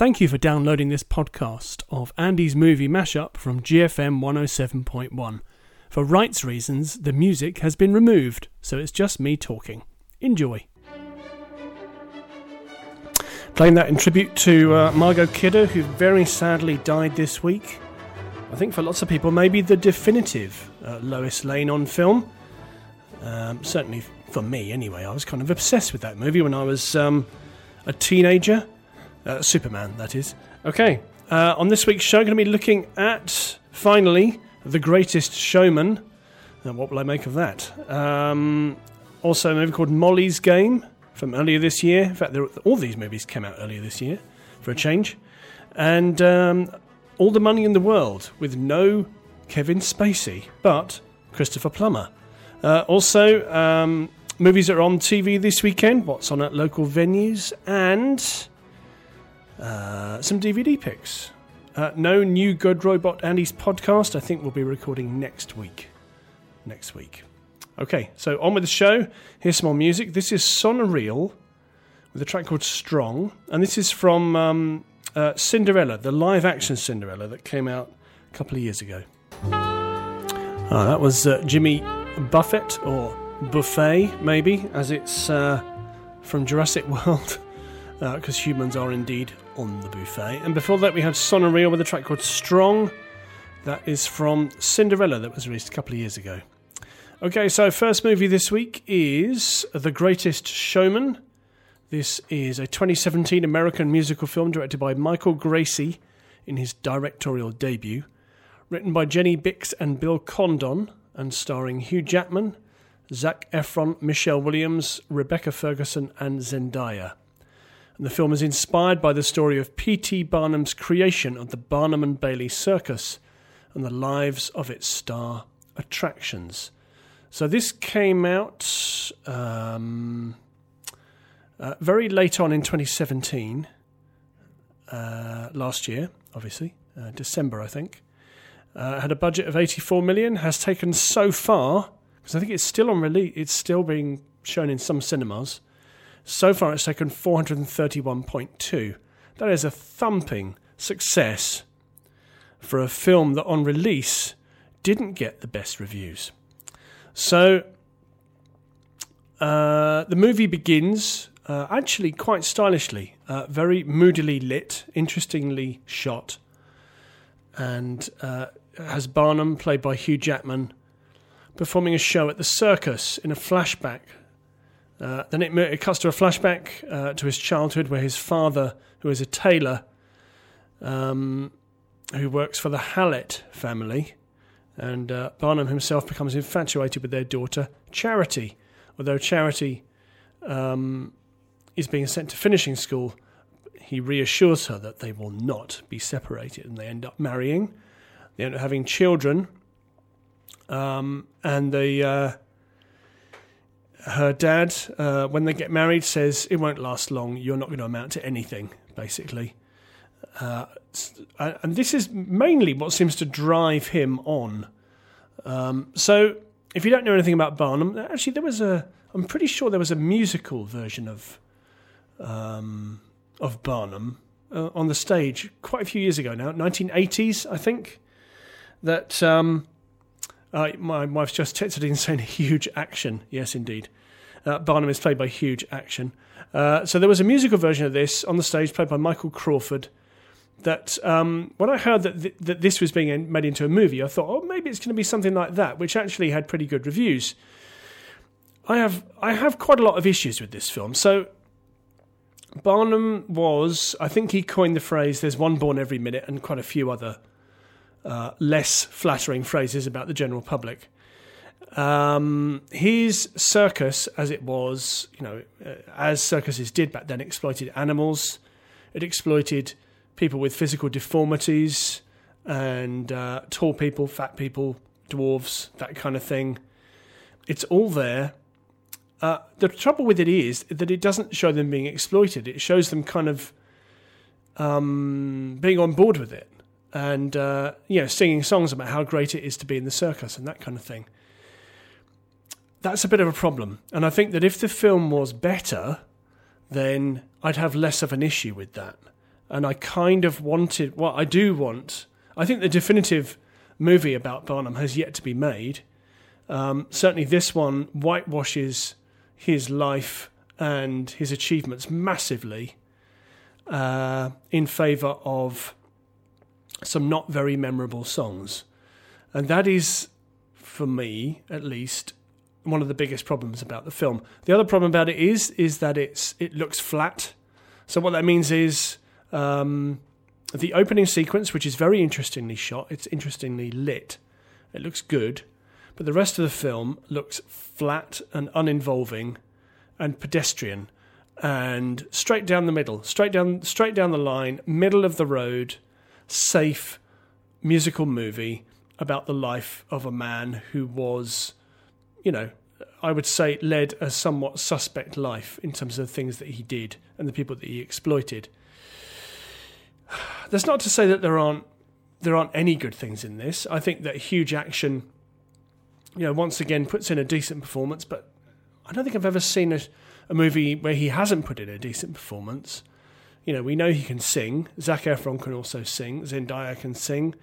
Thank you for downloading this podcast of Andy's movie mashup from GFM 107.1. For rights reasons, the music has been removed, so it's just me talking. Enjoy. Playing that in tribute to uh, Margot Kidder, who very sadly died this week. I think for lots of people, maybe the definitive uh, Lois Lane on film. Um, certainly for me, anyway. I was kind of obsessed with that movie when I was um, a teenager. Uh, Superman, that is. Okay, uh, on this week's show, I'm going to be looking at, finally, The Greatest Showman. Now, what will I make of that? Um, also, a movie called Molly's Game from earlier this year. In fact, all these movies came out earlier this year, for a change. And um, All the Money in the World with no Kevin Spacey, but Christopher Plummer. Uh, also, um, movies that are on TV this weekend, what's on at local venues, and uh, some DVD picks. Uh, no new Good Robot Andy's podcast. I think we'll be recording next week. Next week. Okay, so on with the show. Here's some more music. This is Sonna Rele with a track called Strong, and this is from um, uh, Cinderella, the live action Cinderella that came out a couple of years ago. Uh, that was uh, Jimmy Buffett, or Buffet, maybe, as it's uh, from Jurassic World, because uh, humans are indeed on the buffet. And before that, we had Sonna Rele with a track called Strong. That is from Cinderella, that was released a couple of years ago. Okay, so first movie this week is The Greatest Showman. This is a 2017 American musical film directed by Michael Gracey in his directorial debut, written by Jenny Bicks and Bill Condon, and starring Hugh Jackman, Zac Efron, Michelle Williams, Rebecca Ferguson, and Zendaya. And the film is inspired by the story of P.T. Barnum's creation of the Barnum and Bailey Circus and the lives of its star attractions. So this came out um, uh, very late on in 2017, uh, last year, obviously, uh, December, I think. Uh, had a budget of 84 million. Has taken so far because I think it's still on release. It's still being shown in some cinemas. So far, it's taken 431.2. That is a thumping success for a film that on release didn't get the best reviews. So, uh, the movie begins uh, actually quite stylishly, uh, very moodily lit, interestingly shot, and uh, has Barnum, played by Hugh Jackman, performing a show at the circus in a flashback uh, then it, it, cuts to a flashback uh, to his childhood where his father, who is a tailor, um, who works for the Hallett family, and uh, Barnum himself becomes infatuated with their daughter, Charity. Although Charity um, is being sent to finishing school, he reassures her that they will not be separated, and they end up marrying. They end up having children, um, and they uh, her dad, uh, when they get married, says it won't last long. You're not going to amount to anything, basically. Uh, and this is mainly what seems to drive him on. Um, so, if you don't know anything about Barnum, actually, there was a. I'm pretty sure there was a musical version of um, of Barnum uh, on the stage quite a few years ago now, 1980s, I think. That um, uh, my wife's just texted in saying huge action. Yes, indeed. Uh, Barnum is played by huge action. Uh, so there was a musical version of this on the stage played by Michael Crawford. That um, when I heard that th- that this was being made into a movie, I thought, oh, maybe it's going to be something like that, which actually had pretty good reviews. I have I have quite a lot of issues with this film. So Barnum was, I think he coined the phrase "there's one born every minute" and quite a few other uh, less flattering phrases about the general public. Um, his circus, as it was, you know, uh, as circuses did back then, exploited animals. It exploited people with physical deformities and uh, tall people, fat people, dwarves, that kind of thing. It's all there. Uh, the trouble with it is that it doesn't show them being exploited. It shows them kind of um, being on board with it and uh, you know singing songs about how great it is to be in the circus and that kind of thing. That's a bit of a problem, and I think that if the film was better, then I'd have less of an issue with that. and I kind of wanted. Well, I do want. I think the definitive movie about Barnum has yet to be made. Um, certainly, this one whitewashes his life and his achievements massively uh, in favour of some not very memorable songs. And that is, for me at least, one of the biggest problems about the film. The other problem about it is is that it's it looks flat. So what that means is um, the opening sequence, which is very interestingly shot, it's interestingly lit. It looks good, but the rest of the film looks flat and uninvolving and pedestrian and straight down the middle, straight down straight down the line, middle of the road, safe musical movie about the life of a man who was, you know, I would say led a somewhat suspect life in terms of the things that he did and the people that he exploited. That's not to say that there aren't there aren't any good things in this. I think that huge action, you know, once again puts in a decent performance, but I don't think I've ever seen a, a movie where he hasn't put in a decent performance. You know, we know he can sing. Zac Efron can also sing. Zendaya can sing.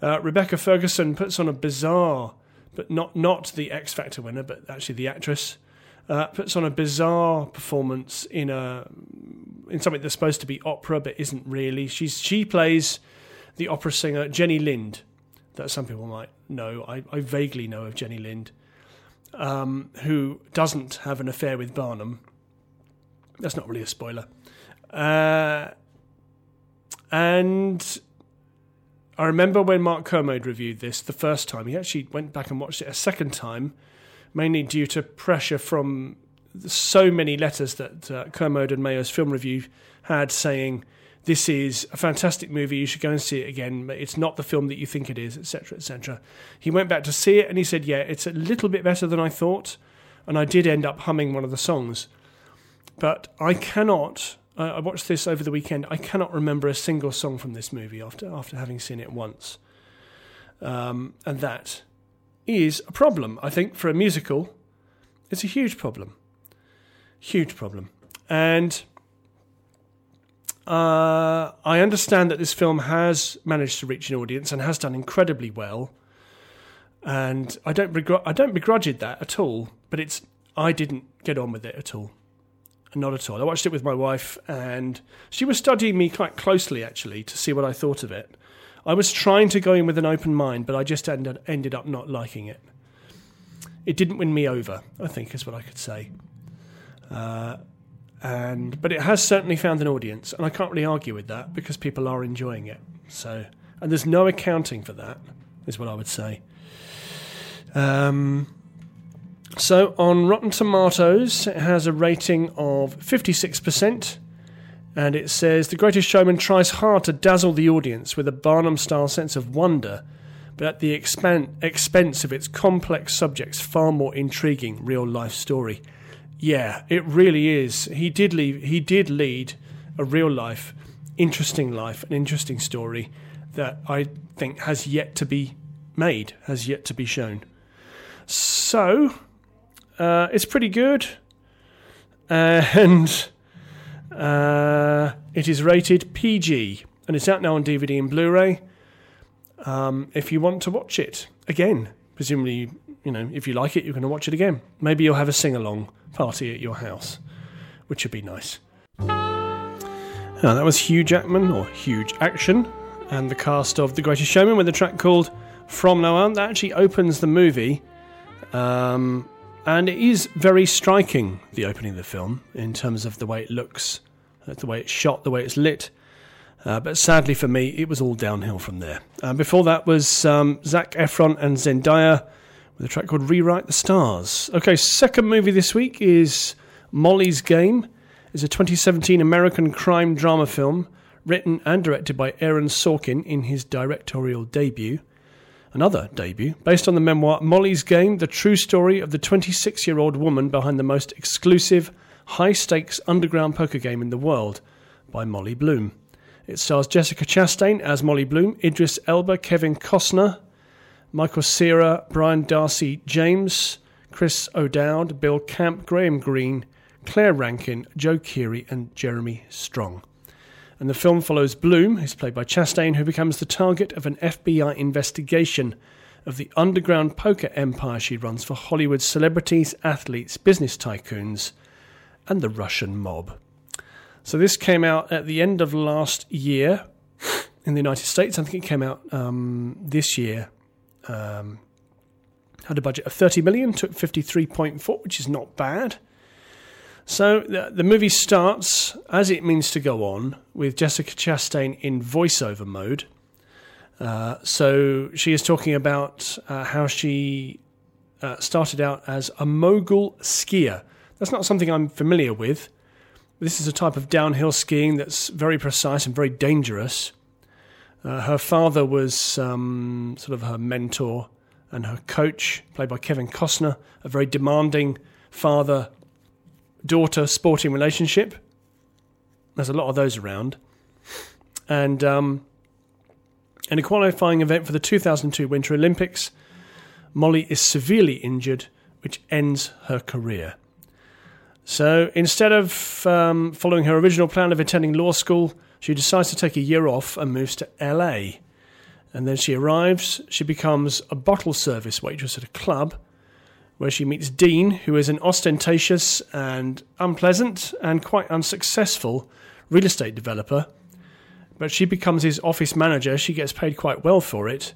Uh, Rebecca Ferguson puts on a bizarre, but not not the X Factor winner, but actually the actress uh, puts on a bizarre performance in a in something that's supposed to be opera but isn't really. She's she plays the opera singer Jenny Lind, that some people might know. I, I vaguely know of Jenny Lind, um, who doesn't have an affair with Barnum. That's not really a spoiler. Uh, and I remember when Mark Kermode reviewed this the first time, he actually went back and watched it a second time, mainly due to pressure from so many letters that uh, Kermode and Mayo's film review had saying, This is a fantastic movie, you should go and see it again. But It's not the film that you think it is, etc., etc. He went back to see it and he said, Yeah, it's a little bit better than I thought. And I did end up humming one of the songs. But I cannot uh, I watched this over the weekend. I cannot remember a single song from this movie after after having seen it once, um, and that is a problem. I think for a musical, it's a huge problem, huge problem, and. Uh, I understand that this film has managed to reach an audience and has done incredibly well, and I don't begr- I don't begrudge it that at all. But it's I didn't get on with it at all. Not at all. I watched it with my wife, and she was studying me quite closely, actually, to see what I thought of it. I was trying to go in with an open mind, but I just ended, ended up not liking it. It didn't win me over, I think, is what I could say. Uh, and but it has certainly found an audience, and I can't really argue with that because people are enjoying it. So, and there's no accounting for that, is what I would say. Um, so on Rotten Tomatoes, it has a rating of 56%, and it says The Greatest Showman tries hard to dazzle the audience with a Barnum style sense of wonder, but at the expense of its complex subject's far more intriguing real life story. Yeah, it really is. He did leave, he did lead a real life, interesting life, an interesting story that I think has yet to be made, has yet to be shown. So, uh, it's pretty good, and uh, it is rated PG, and it's out now on DVD and Blu-ray. Um, if you want to watch it again, presumably, you know, if you like it, you're going to watch it again. Maybe you'll have a sing-along party at your house, which would be nice. Now, that was Hugh Jackman, or Huge Action, and the cast of The Greatest Showman with a track called From Now On. That actually opens the movie. Um, and it is very striking, the opening of the film, in terms of the way it looks, uh, the way it's shot, the way it's lit. Uh, but sadly for me, it was all downhill from there. Uh, before that was um, Zac Efron and Zendaya with a track called Rewrite the Stars. Okay, second movie this week is Molly's Game. It's a 2017 American crime drama film written and directed by Aaron Sorkin in his directorial debut another debut, based on the memoir Molly's Game, the true story of the 26 year old woman behind the most exclusive, high stakes underground poker game in the world, by Molly Bloom. It stars Jessica Chastain as Molly Bloom, Idris Elba, Kevin Costner, Michael Cera, Brian Darcy James, Chris O'Dowd, Bill Camp, Graham Greene, Claire Rankin, Joe Keery, and Jeremy Strong. And the film follows Bloom, who's played by Chastain, who becomes the target of an FBI investigation of the underground poker empire she runs for Hollywood celebrities, athletes, business tycoons, and the Russian mob. So this came out at the end of last year in the United States. I think it came out um, this year. Um, had a budget of 30 million, took 53.4, which is not bad. So the, the movie starts as it means to go on with Jessica Chastain in voiceover mode. Uh, so she is talking about uh, how she uh, started out as a mogul skier. That's not something I'm familiar with. This is a type of downhill skiing that's very precise and very dangerous. Uh, her father was um, sort of her mentor and her coach, played by Kevin Costner, a very demanding father daughter sporting relationship. There's a lot of those around. And um, in a qualifying event for the 2002 Winter Olympics, Molly is severely injured, which ends her career. So instead of um, following her original plan of attending law school, she decides to take a year off and moves to LA. And then she arrives, she becomes a bottle service waitress at a club where she meets Dean, who is an ostentatious and unpleasant and quite unsuccessful real estate developer. But she becomes his office manager. She gets paid quite well for it.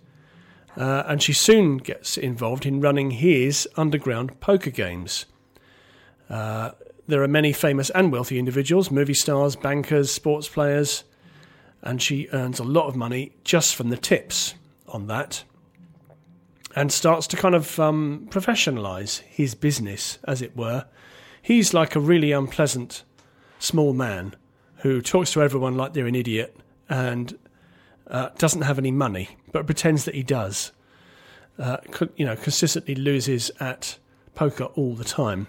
Uh, and she soon gets involved in running his underground poker games. Uh, there are many famous and wealthy individuals, movie stars, bankers, sports players, and she earns a lot of money just from the tips on that and starts to kind of um, professionalize his business, as it were. He's like a really unpleasant small man who talks to everyone like they're an idiot and uh, doesn't have any money, but pretends that he does. Uh, you know, consistently loses at poker all the time.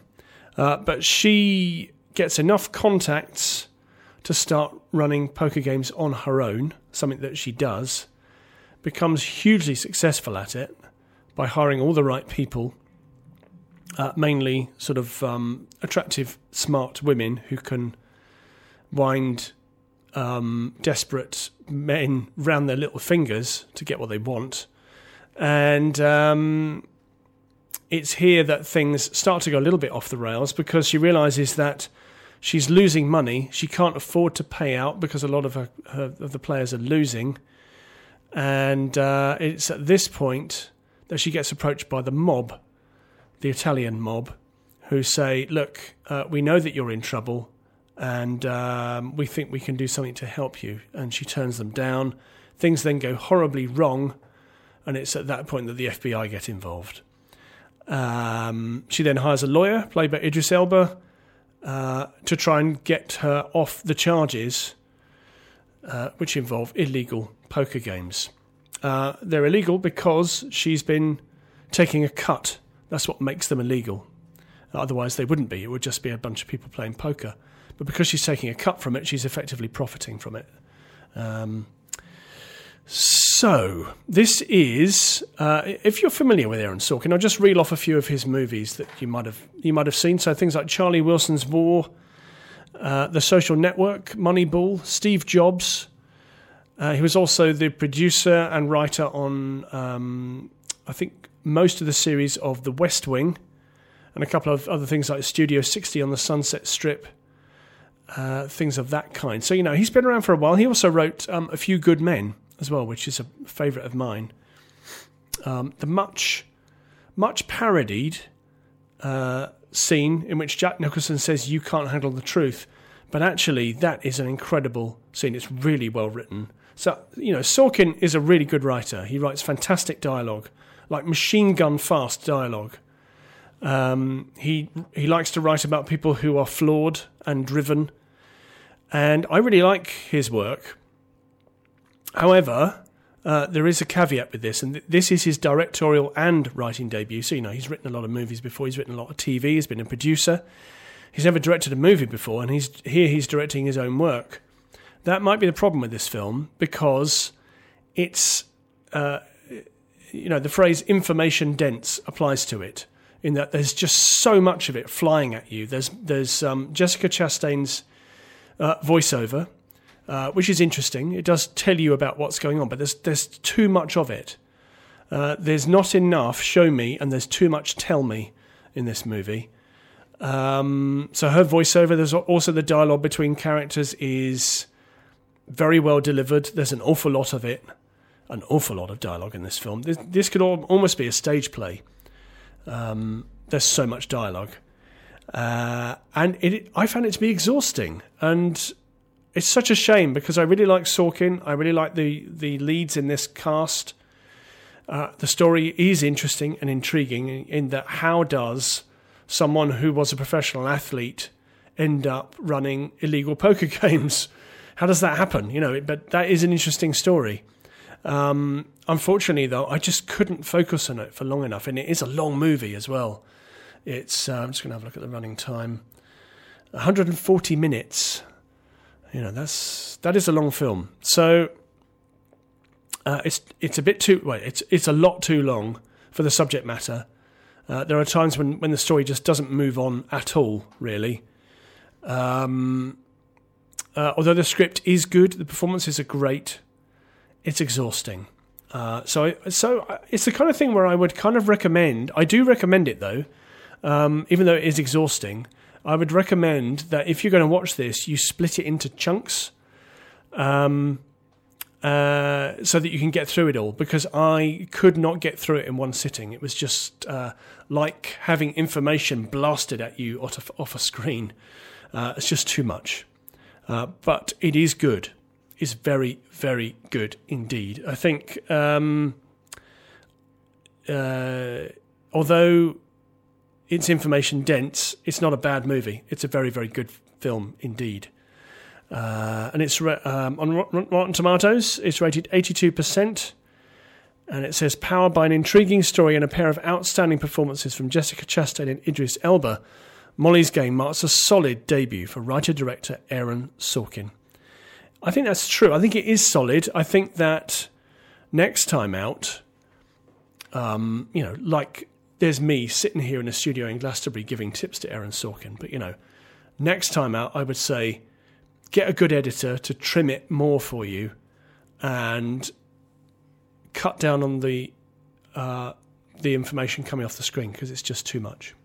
Uh, but she gets enough contacts to start running poker games on her own, something that she does, becomes hugely successful at it by hiring all the right people, uh, mainly sort of um, attractive, smart women who can wind um, desperate men round their little fingers to get what they want. And um, it's here that things start to go a little bit off the rails because she realizes that she's losing money. She can't afford to pay out because a lot of her, her of the players are losing. And uh, it's at this point that she gets approached by the mob, the Italian mob, who say, "Look, uh, we know that you're in trouble, and um, we think we can do something to help you." And she turns them down. Things then go horribly wrong, and it's at that point that the FBI get involved. Um, she then hires a lawyer, played by Idris Elba, uh, to try and get her off the charges, uh, which involve illegal poker games. Uh, they're illegal because she's been taking a cut. That's what makes them illegal. Otherwise, they wouldn't be. It would just be a bunch of people playing poker. But because she's taking a cut from it, she's effectively profiting from it. Um, so, this is uh, if you're familiar with Aaron Sorkin, I'll just reel off a few of his movies that you might have you might have seen. So things like Charlie Wilson's War, uh, The Social Network, Moneyball, Steve Jobs. Uh, he was also the producer and writer on, um, I think, most of the series of The West Wing, and a couple of other things like Studio 60 on the Sunset Strip, uh, things of that kind. So you know he's been around for a while. He also wrote um, A Few Good Men as well, which is a favourite of mine. Um, the much, much parodied uh, scene in which Jack Nicholson says, "You can't handle the truth," but actually, that is an incredible scene. It's really well written. So you know, Sorkin is a really good writer. He writes fantastic dialogue, like machine gun fast dialogue. Um, he he likes to write about people who are flawed and driven, and I really like his work. However, uh, there is a caveat with this, and th- this is his directorial and writing debut. So, you know, he's written a lot of movies before, he's written a lot of TV, he's been a producer. He's never directed a movie before, and he's here he's directing his own work. That might be the problem with this film because it's, uh, you know, the phrase information dense applies to it in that there's just so much of it flying at you. There's, there's um, Jessica Chastain's uh, voiceover uh, which is interesting. It does tell you about what's going on, but there's there's too much of it. Uh, there's not enough show me, and there's too much tell me in this movie. Um, so her voiceover, there's also the dialogue between characters is very well delivered. There's an awful lot of it, an awful lot of dialogue in this film. This, this could almost be a stage play. Um, there's so much dialogue, uh, and it, I found it to be exhausting. And it's such a shame because I really like Sorkin. I really like the the leads in this cast. Uh, the story is interesting and intriguing in, in that how does someone who was a professional athlete end up running illegal poker games? How does that happen? You know, but that is an interesting story. Um, unfortunately, though, I just couldn't focus on it for long enough, and it is a long movie as well. It's uh, I'm just going to have a look at the running time. 140 minutes. You know, that's that is a long film. So uh, it's it's a bit too well, it's it's a lot too long for the subject matter. Uh, there are times when, when the story just doesn't move on at all, really. Um, uh, although the script is good, the performances are great. It's exhausting. Uh, so, so uh, it's the kind of thing where I would kind of recommend. I do recommend it though, um, even though it is exhausting. I would recommend that if you're going to watch this, you split it into chunks. Um, uh, so that you can get through it all because I could not get through it in one sitting. It was just uh, like having information blasted at you off a, off a screen. Uh, it's just too much. Uh, but it is good. It's very, very good indeed. I think, um, uh, although it's information dense, it's not a bad movie. It's a very, very good film indeed. Uh, and it's um, on Rotten Tomatoes. It's rated 82%. And it says, powered by an intriguing story and a pair of outstanding performances from Jessica Chastain and Idris Elba, Molly's Game marks a solid debut for writer director Aaron Sorkin. I think that's true. I think it is solid. I think that next time out, um, you know, like there's me sitting here in a studio in Glastonbury giving tips to Aaron Sorkin, but you know, next time out, I would say get a good editor to trim it more for you and cut down on the uh, the information coming off the screen because it's just too much.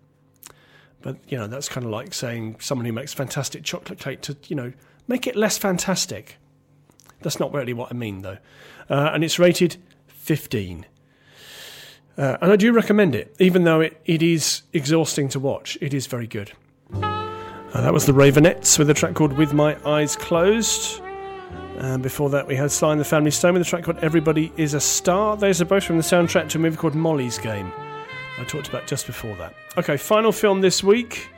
But you know that's kind of like saying someone who makes fantastic chocolate cake to you know make it less fantastic. That's not really what I mean though. Uh, and it's rated 15. Uh, and I do recommend it, even though it, it is exhausting to watch. It is very good. Uh, that was the Raveonettes with a track called With My Eyes Closed. And before that, we had Sly and the Family Stone with a track called Everybody is a Star. Those are both from the soundtrack to a movie called Molly's Game. I talked about just before that. Okay, final film this week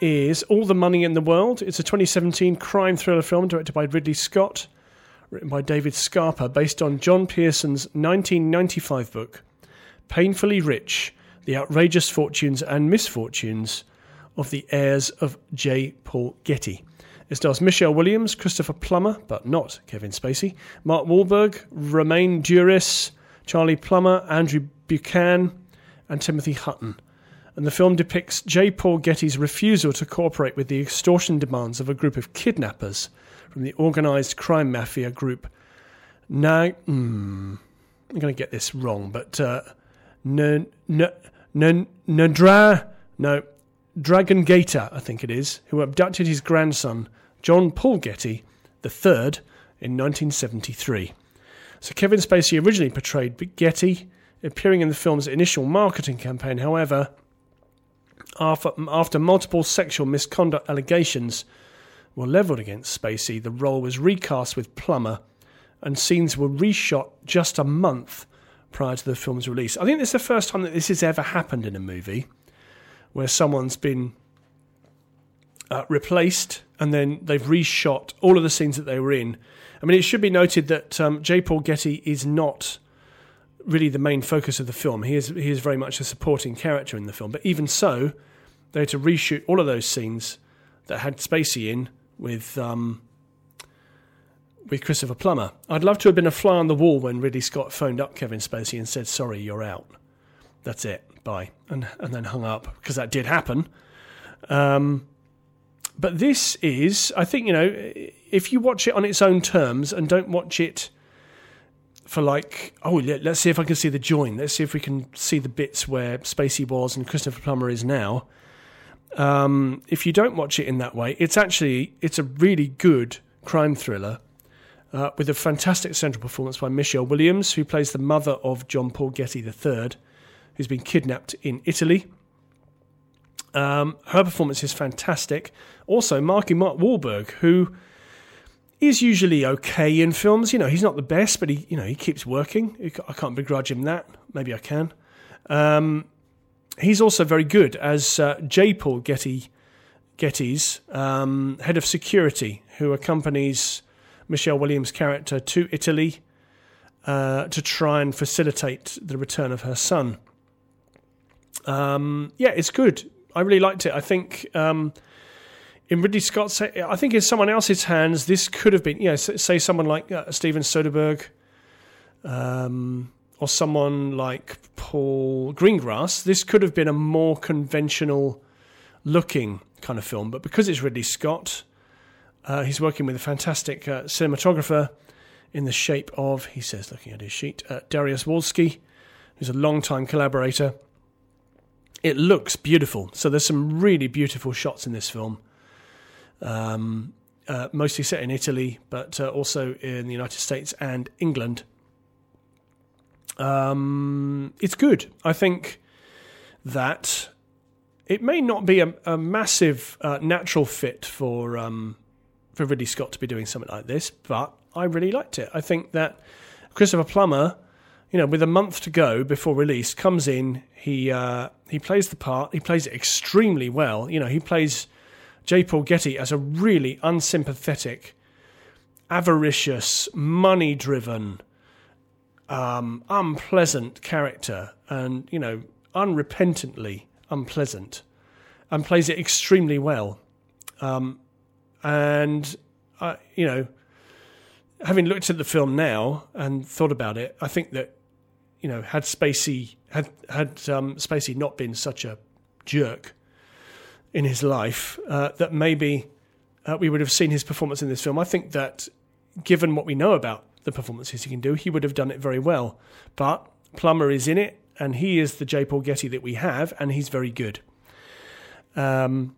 is All the Money in the World. It's a 2017 crime thriller film directed by Ridley Scott, written by David Scarpa, based on John Pearson's 1995 book, Painfully Rich The Outrageous Fortunes and Misfortunes of the heirs of J. Paul Getty. It stars Michelle Williams, Christopher Plummer, but not Kevin Spacey, Mark Wahlberg, Romain Duris, Charlie Plummer, Andrew Buchan, and Timothy Hutton. And the film depicts J. Paul Getty's refusal to cooperate with the extortion demands of a group of kidnappers from the organised crime mafia group. Now, mm, I'm going to get this wrong, but uh, N- N- N- no, Dragon Gator, I think it is, who abducted his grandson, John Paul Getty, third, in 1973. So Kevin Spacey originally portrayed Getty, appearing in the film's initial marketing campaign. However, after, after multiple sexual misconduct allegations were levelled against Spacey, the role was recast with Plummer, and scenes were reshot just a month prior to the film's release. I think this is the first time that this has ever happened in a movie where someone's been uh, replaced and then they've reshot all of the scenes that they were in. I mean, it should be noted that um, J. Paul Getty is not really the main focus of the film. He is he is very much a supporting character in the film. But even so, they had to reshoot all of those scenes that had Spacey in with um, with Christopher Plummer. I'd love to have been a fly on the wall when Ridley Scott phoned up Kevin Spacey and said, "Sorry, you're out. That's it." bye, and and then hung up because that did happen. Um, but this is, I think, you know, if you watch it on its own terms and don't watch it for like, oh, let's see if I can see the join. Let's see if we can see the bits where Spacey was and Christopher Plummer is now. Um, if you don't watch it in that way, it's actually it's a really good crime thriller uh, with a fantastic central performance by Michelle Williams, who plays the mother of John Paul Getty III, who's been kidnapped in Italy. Um, her performance is fantastic. Also, Marky Mark Wahlberg, who is usually okay in films. You know, he's not the best, but he, you know, he keeps working. I can't begrudge him that. Maybe I can. Um, he's also very good as uh, J. Paul Getty, Getty's um, head of security, who accompanies Michelle Williams' character to Italy uh, to try and facilitate the return of her son. Um, yeah, it's good. I really liked it. I think um, in Ridley Scott's, I think in someone else's hands, this could have been, you know, say someone like uh, Steven Soderbergh, um, or someone like Paul Greengrass. This could have been a more conventional looking kind of film, but because it's Ridley Scott, uh, he's working with a fantastic uh, cinematographer in the shape of, he says, looking at his sheet, uh, Dariusz Wolski, who's a long-time collaborator. It looks beautiful. So there's some really beautiful shots in this film um, uh, mostly set in Italy, but uh, also in the United States and England. Um, it's good. I think that it may not be a, a massive uh, natural fit for um, for Ridley Scott to be doing something like this, but I really liked it. I think that Christopher Plummer, you know, with a month to go before release, comes in. He uh, he plays the part. He plays it extremely well. You know, he plays J. Paul Getty as a really unsympathetic, avaricious, money driven, um, unpleasant character, and, you know, unrepentantly unpleasant, and plays it extremely well. Um, and, uh, you know, having looked at the film now and thought about it, I think that, you know, had Spacey had had um, Spacey not been such a jerk, in his life uh, that maybe uh, we would have seen his performance in this film. I think that given what we know about the performances he can do, he would have done it very well. But Plummer is in it, and he is the J. Paul Getty that we have, and he's very good. Um,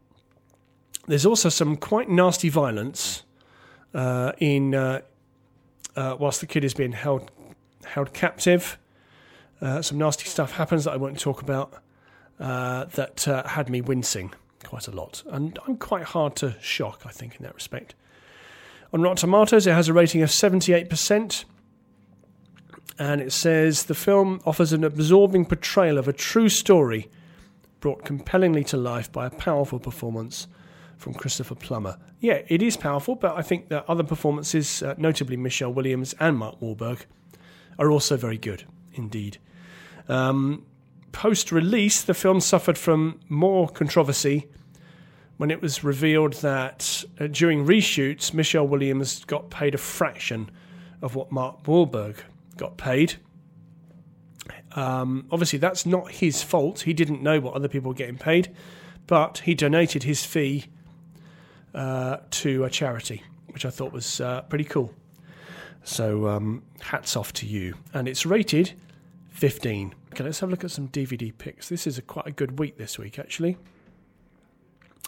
there's also some quite nasty violence uh, in uh, uh, whilst the kid is being held held captive. Uh, some nasty stuff happens that I won't talk about that had me wincing quite a lot. And I'm quite hard to shock, I think, in that respect. On Rotten Tomatoes, it has a rating of 78%. And it says the film offers an absorbing portrayal of a true story brought compellingly to life by a powerful performance from Christopher Plummer. Yeah, it is powerful, but I think that other performances, uh, notably Michelle Williams and Mark Wahlberg, are also very good indeed. Um, post release, the film suffered from more controversy when it was revealed that uh, during reshoots, Michelle Williams got paid a fraction of what Mark Wahlberg got paid. Um, obviously, that's not his fault. He didn't know what other people were getting paid, but he donated his fee uh, to a charity, which I thought was uh, pretty cool. So, um, hats off to you. And it's rated 15. Okay, let's have a look at some DVD picks. This is a quite a good week this week, actually.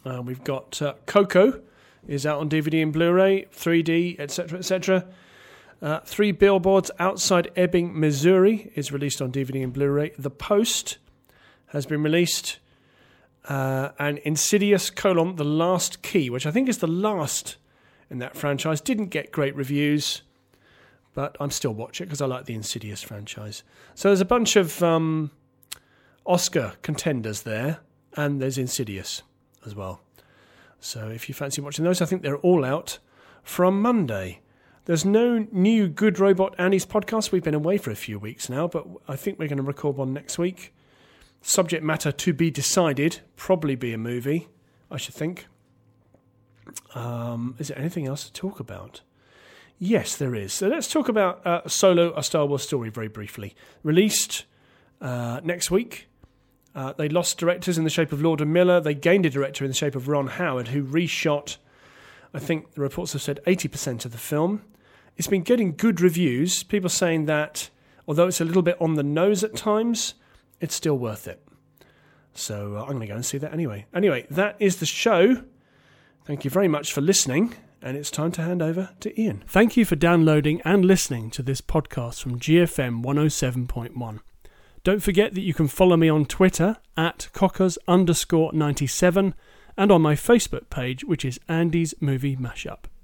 Uh, we've got uh, Coco is out on DVD and Blu-ray, 3D, etc., etc. Uh, Three Billboards Outside Ebbing, Missouri is released on DVD and Blu-ray. The Post has been released, uh, and Insidious: colon, The Last Key, which I think is the last in that franchise, didn't get great reviews but I'm still watching it because I like the Insidious franchise. So there's a bunch of um, Oscar contenders there, and there's Insidious as well. So if you fancy watching those, I think they're all out from Monday. There's no new Good Robot Andy's podcast. We've been away for a few weeks now, but I think we're going to record one next week. Subject matter to be decided. Probably be a movie, I should think. Um, is there anything else to talk about? Yes, there is. So let's talk about uh, Solo, a Star Wars story, very briefly. Released uh, next week. Uh, they lost directors in the shape of Lord and Miller. They gained a director in the shape of Ron Howard, who reshot, I think the reports have said, 80% of the film. It's been getting good reviews. People saying that, although it's a little bit on the nose at times, it's still worth it. So uh, I'm going to go and see that anyway. Anyway, that is the show. Thank you very much for listening, and it's time to hand over to Ian. Thank you for downloading and listening to this podcast from GFM 107.1. Don't forget that you can follow me on Twitter at cockers underscore 97 and on my Facebook page, which is Andy's Movie Mashup.